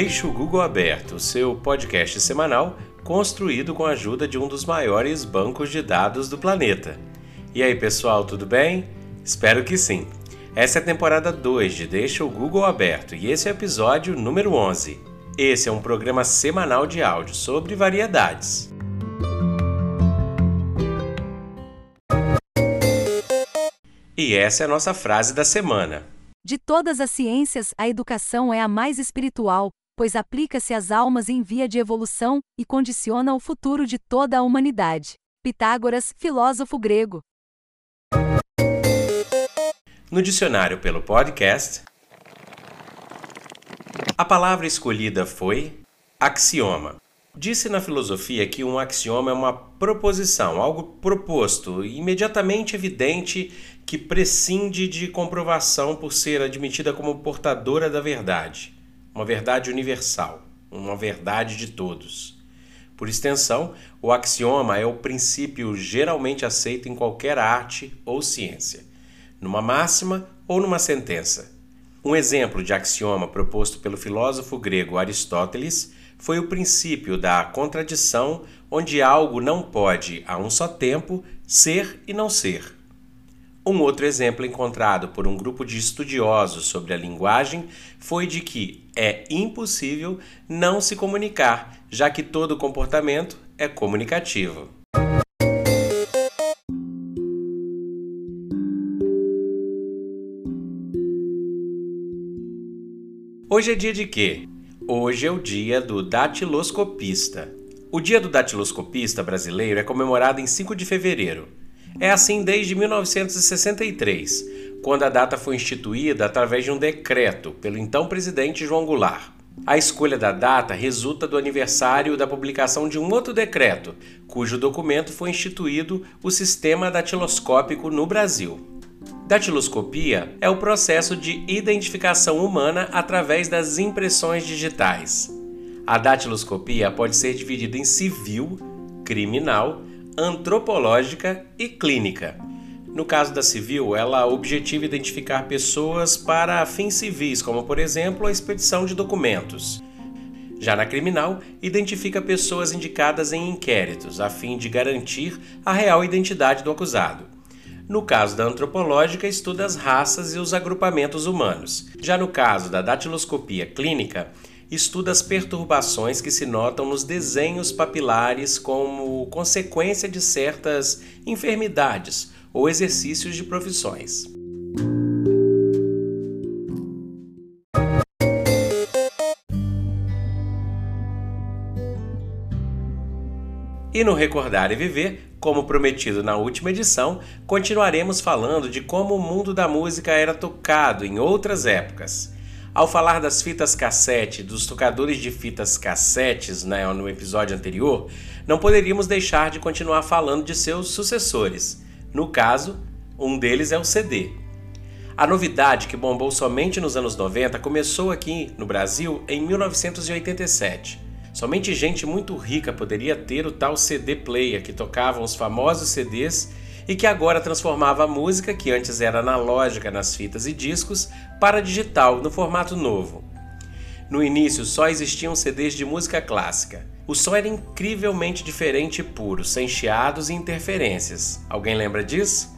Deixe o Google aberto, seu podcast semanal construído com a ajuda de um dos maiores bancos de dados do planeta. E aí, pessoal, tudo bem? Espero que sim. Essa é a temporada 2 de Deixa o Google aberto e esse é o episódio número 11. Esse é um programa semanal de áudio sobre variedades. E essa é a nossa frase da semana. De todas as ciências, a educação é a mais espiritual, pois aplica-se às almas em via de evolução e condiciona o futuro de toda a humanidade. Pitágoras, filósofo grego. No dicionário pelo podcast, a palavra escolhida foi axioma. Disse na filosofia que um axioma é uma proposição, algo proposto, imediatamente evidente que prescinde de comprovação por ser admitida como portadora da verdade, uma verdade universal, uma verdade de todos. Por extensão, o axioma é o princípio geralmente aceito em qualquer arte ou ciência, numa máxima ou numa sentença. Um exemplo de axioma proposto pelo filósofo grego Aristóteles foi o princípio da contradição, onde algo não pode, a um só tempo, ser e não ser. Um outro exemplo encontrado por um grupo de estudiosos sobre a linguagem foi de que é impossível não se comunicar, já que todo comportamento é comunicativo. Hoje é dia de quê? Hoje é o dia do datiloscopista. O dia do datiloscopista brasileiro é comemorado em 5 de fevereiro. É assim desde 1963, quando a data foi instituída através de um decreto pelo então presidente João Goulart. A escolha da data resulta do aniversário da publicação de um outro decreto, cujo documento foi instituído o sistema datiloscópico no Brasil. Datiloscopia é o processo de identificação humana através das impressões digitais. A datiloscopia pode ser dividida em civil, criminal, antropológica e clínica. No caso da civil, ela objetiva identificar pessoas para fins civis, como por exemplo a expedição de documentos. Já na criminal, identifica pessoas indicadas em inquéritos, a fim de garantir a real identidade do acusado. No caso da antropológica, estuda as raças e os agrupamentos humanos. Já no caso da datiloscopia clínica, estuda as perturbações que se notam nos desenhos papilares como consequência de certas enfermidades ou exercícios de profissões. E no Recordar e Viver, como prometido na última edição, continuaremos falando de como o mundo da música era tocado em outras épocas. Ao falar das fitas cassete, dos tocadores de fitas cassetes né, no episódio anterior, não poderíamos deixar de continuar falando de seus sucessores. No caso, um deles é o CD. A novidade que bombou somente nos anos 90 começou aqui no Brasil em 1987 Somente gente muito rica poderia ter o tal CD player que tocava os famosos CDs e que agora transformava a música, que antes era analógica nas fitas e discos, para digital no formato novo. No início só existiam CDs de música clássica. O som era incrivelmente diferente e puro, sem chiados e interferências. Alguém lembra disso?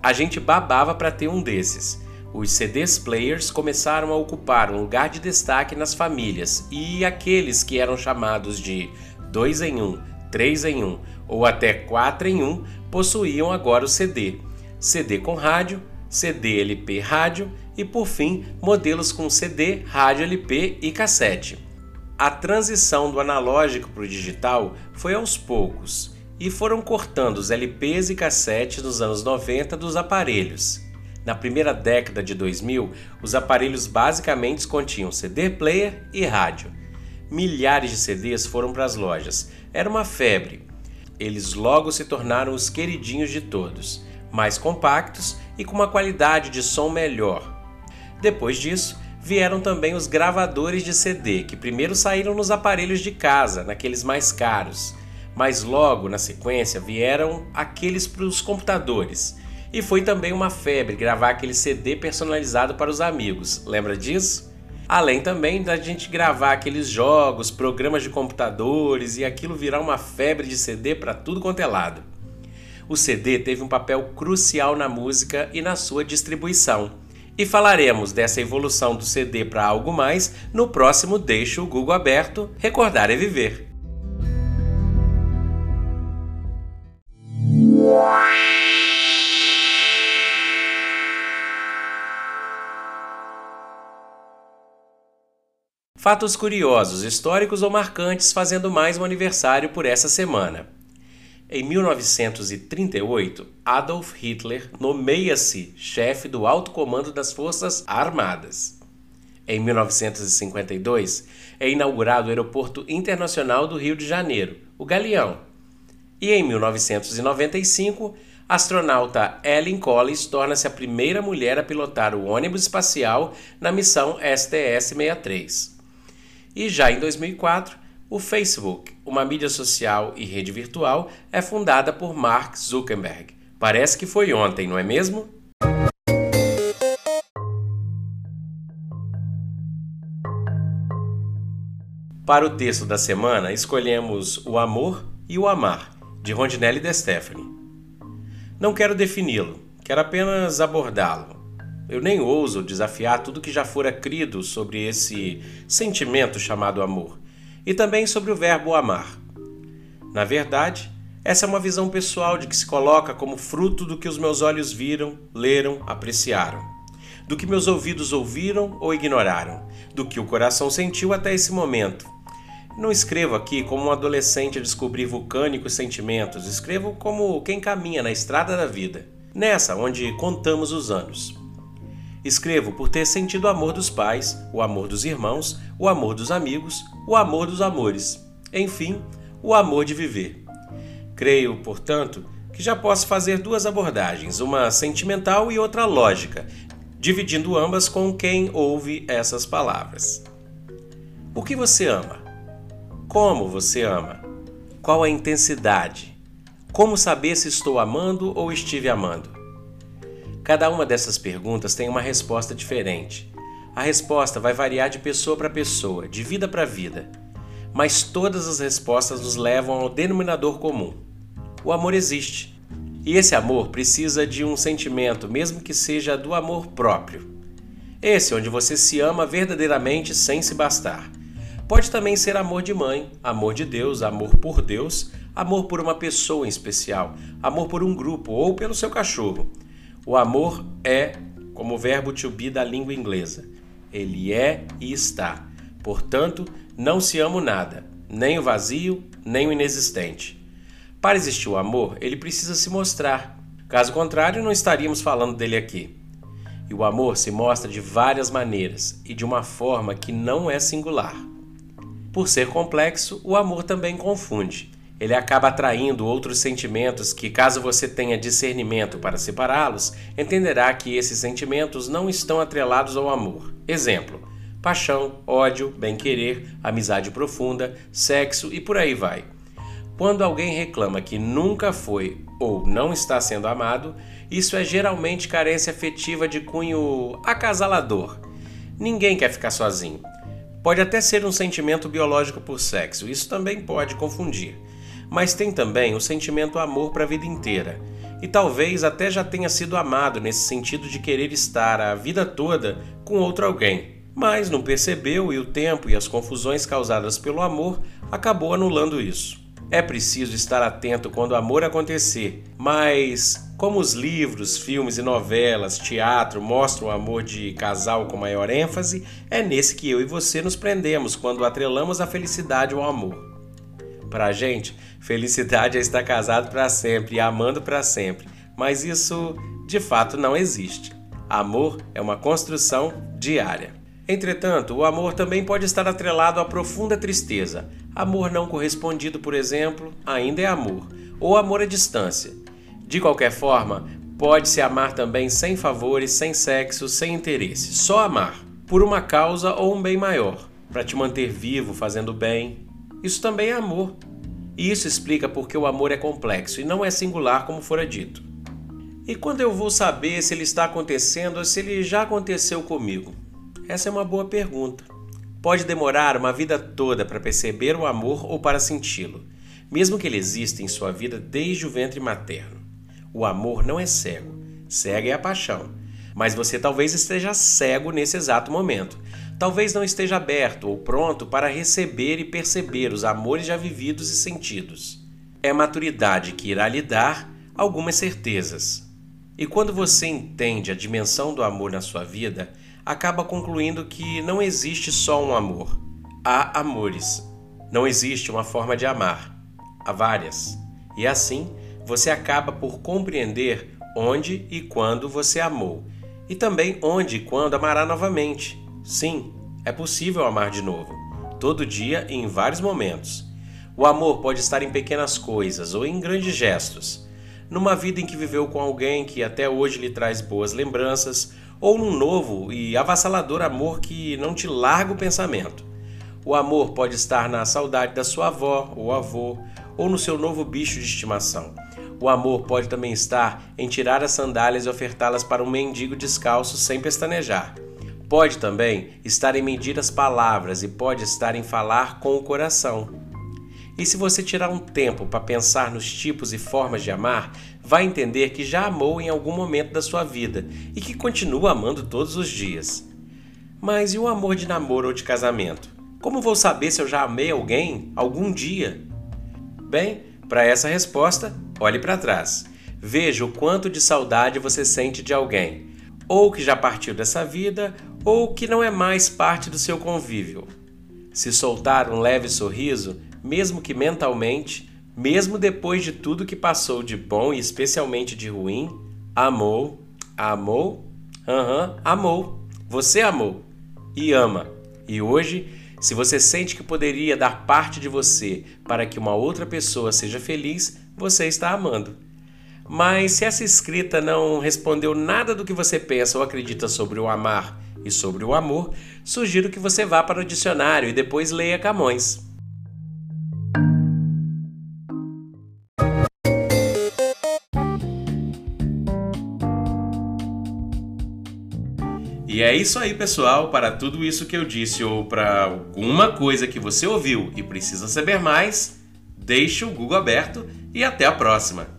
A gente babava para ter um desses os CDs players começaram a ocupar um lugar de destaque nas famílias e aqueles que eram chamados de 2 em 1, 3 em 1 ou até 4 em 1 possuíam agora o CD, CD com rádio, CD LP rádio e por fim modelos com CD, rádio LP e cassete. A transição do analógico para o digital foi aos poucos e foram cortando os LPs e cassetes nos anos 90 dos aparelhos na primeira década de 2000, os aparelhos basicamente continham CD player e rádio. Milhares de CDs foram para as lojas. Era uma febre. Eles logo se tornaram os queridinhos de todos, mais compactos e com uma qualidade de som melhor. Depois disso, vieram também os gravadores de CD, que primeiro saíram nos aparelhos de casa, naqueles mais caros, mas logo na sequência vieram aqueles para os computadores e foi também uma febre gravar aquele CD personalizado para os amigos, lembra disso? Além também da gente gravar aqueles jogos, programas de computadores e aquilo virar uma febre de CD para tudo quanto é lado. O CD teve um papel crucial na música e na sua distribuição. E falaremos dessa evolução do CD para algo mais no próximo Deixa o Google Aberto Recordar é Viver. Fatos curiosos, históricos ou marcantes fazendo mais um aniversário por essa semana. Em 1938, Adolf Hitler nomeia-se chefe do alto comando das Forças Armadas. Em 1952, é inaugurado o Aeroporto Internacional do Rio de Janeiro, o Galeão. E em 1995, a astronauta Ellen Collins torna-se a primeira mulher a pilotar o ônibus espacial na missão STS-63. E já em 2004, o Facebook, uma mídia social e rede virtual, é fundada por Mark Zuckerberg. Parece que foi ontem, não é mesmo? Para o texto da semana, escolhemos O Amor e o Amar, de Rondinelli de Stefani. Não quero defini-lo, quero apenas abordá-lo. Eu nem ouso desafiar tudo que já fora crido sobre esse sentimento chamado amor, e também sobre o verbo amar. Na verdade, essa é uma visão pessoal de que se coloca como fruto do que os meus olhos viram, leram, apreciaram, do que meus ouvidos ouviram ou ignoraram, do que o coração sentiu até esse momento. Não escrevo aqui como um adolescente a descobrir vulcânicos sentimentos, escrevo como quem caminha na estrada da vida, nessa onde contamos os anos. Escrevo por ter sentido o amor dos pais, o amor dos irmãos, o amor dos amigos, o amor dos amores, enfim, o amor de viver. Creio, portanto, que já posso fazer duas abordagens, uma sentimental e outra lógica, dividindo ambas com quem ouve essas palavras. O que você ama? Como você ama? Qual a intensidade? Como saber se estou amando ou estive amando? Cada uma dessas perguntas tem uma resposta diferente. A resposta vai variar de pessoa para pessoa, de vida para vida. Mas todas as respostas nos levam ao denominador comum. O amor existe. E esse amor precisa de um sentimento, mesmo que seja do amor próprio. Esse onde você se ama verdadeiramente sem se bastar. Pode também ser amor de mãe, amor de Deus, amor por Deus, amor por uma pessoa em especial, amor por um grupo ou pelo seu cachorro. O amor é como o verbo to be da língua inglesa. Ele é e está. Portanto, não se ama nada, nem o vazio, nem o inexistente. Para existir o amor, ele precisa se mostrar. Caso contrário, não estaríamos falando dele aqui. E o amor se mostra de várias maneiras e de uma forma que não é singular. Por ser complexo, o amor também confunde ele acaba atraindo outros sentimentos que, caso você tenha discernimento para separá-los, entenderá que esses sentimentos não estão atrelados ao amor. Exemplo: paixão, ódio, bem-querer, amizade profunda, sexo e por aí vai. Quando alguém reclama que nunca foi ou não está sendo amado, isso é geralmente carência afetiva de cunho acasalador. Ninguém quer ficar sozinho. Pode até ser um sentimento biológico por sexo, isso também pode confundir mas tem também o sentimento amor para a vida inteira. E talvez até já tenha sido amado nesse sentido de querer estar a vida toda com outro alguém, mas não percebeu e o tempo e as confusões causadas pelo amor acabou anulando isso. É preciso estar atento quando o amor acontecer, mas como os livros, filmes e novelas, teatro mostram o amor de casal com maior ênfase, é nesse que eu e você nos prendemos quando atrelamos a felicidade ao amor. Para a gente, felicidade é estar casado para sempre e amando para sempre, mas isso de fato não existe. Amor é uma construção diária. Entretanto, o amor também pode estar atrelado à profunda tristeza. Amor não correspondido, por exemplo, ainda é amor, ou amor à distância. De qualquer forma, pode-se amar também sem favores, sem sexo, sem interesse, só amar, por uma causa ou um bem maior, para te manter vivo, fazendo bem, isso também é amor. E isso explica porque o amor é complexo e não é singular como fora dito. E quando eu vou saber se ele está acontecendo ou se ele já aconteceu comigo? Essa é uma boa pergunta. Pode demorar uma vida toda para perceber o amor ou para senti-lo, mesmo que ele exista em sua vida desde o ventre materno. O amor não é cego, cega é a paixão. Mas você talvez esteja cego nesse exato momento. Talvez não esteja aberto ou pronto para receber e perceber os amores já vividos e sentidos. É a maturidade que irá lhe dar algumas certezas. E quando você entende a dimensão do amor na sua vida, acaba concluindo que não existe só um amor. Há amores. Não existe uma forma de amar. Há várias. E assim, você acaba por compreender onde e quando você amou, e também onde e quando amará novamente. Sim, é possível amar de novo, todo dia e em vários momentos. O amor pode estar em pequenas coisas ou em grandes gestos. Numa vida em que viveu com alguém que até hoje lhe traz boas lembranças, ou num novo e avassalador amor que não te larga o pensamento. O amor pode estar na saudade da sua avó ou avô, ou no seu novo bicho de estimação. O amor pode também estar em tirar as sandálias e ofertá-las para um mendigo descalço sem pestanejar. Pode também estar em medir as palavras e pode estar em falar com o coração. E se você tirar um tempo para pensar nos tipos e formas de amar, vai entender que já amou em algum momento da sua vida e que continua amando todos os dias. Mas e o amor de namoro ou de casamento? Como vou saber se eu já amei alguém algum dia? Bem, para essa resposta, olhe para trás. Veja o quanto de saudade você sente de alguém, ou que já partiu dessa vida, ou que não é mais parte do seu convívio. Se soltar um leve sorriso, mesmo que mentalmente, mesmo depois de tudo que passou de bom e especialmente de ruim, amou, amou, aham, uhum, amou. Você amou e ama. E hoje se você sente que poderia dar parte de você para que uma outra pessoa seja feliz, você está amando. Mas se essa escrita não respondeu nada do que você pensa ou acredita sobre o amar e sobre o amor, sugiro que você vá para o dicionário e depois leia Camões. E é isso aí, pessoal. Para tudo isso que eu disse ou para alguma coisa que você ouviu e precisa saber mais, deixe o Google aberto e até a próxima.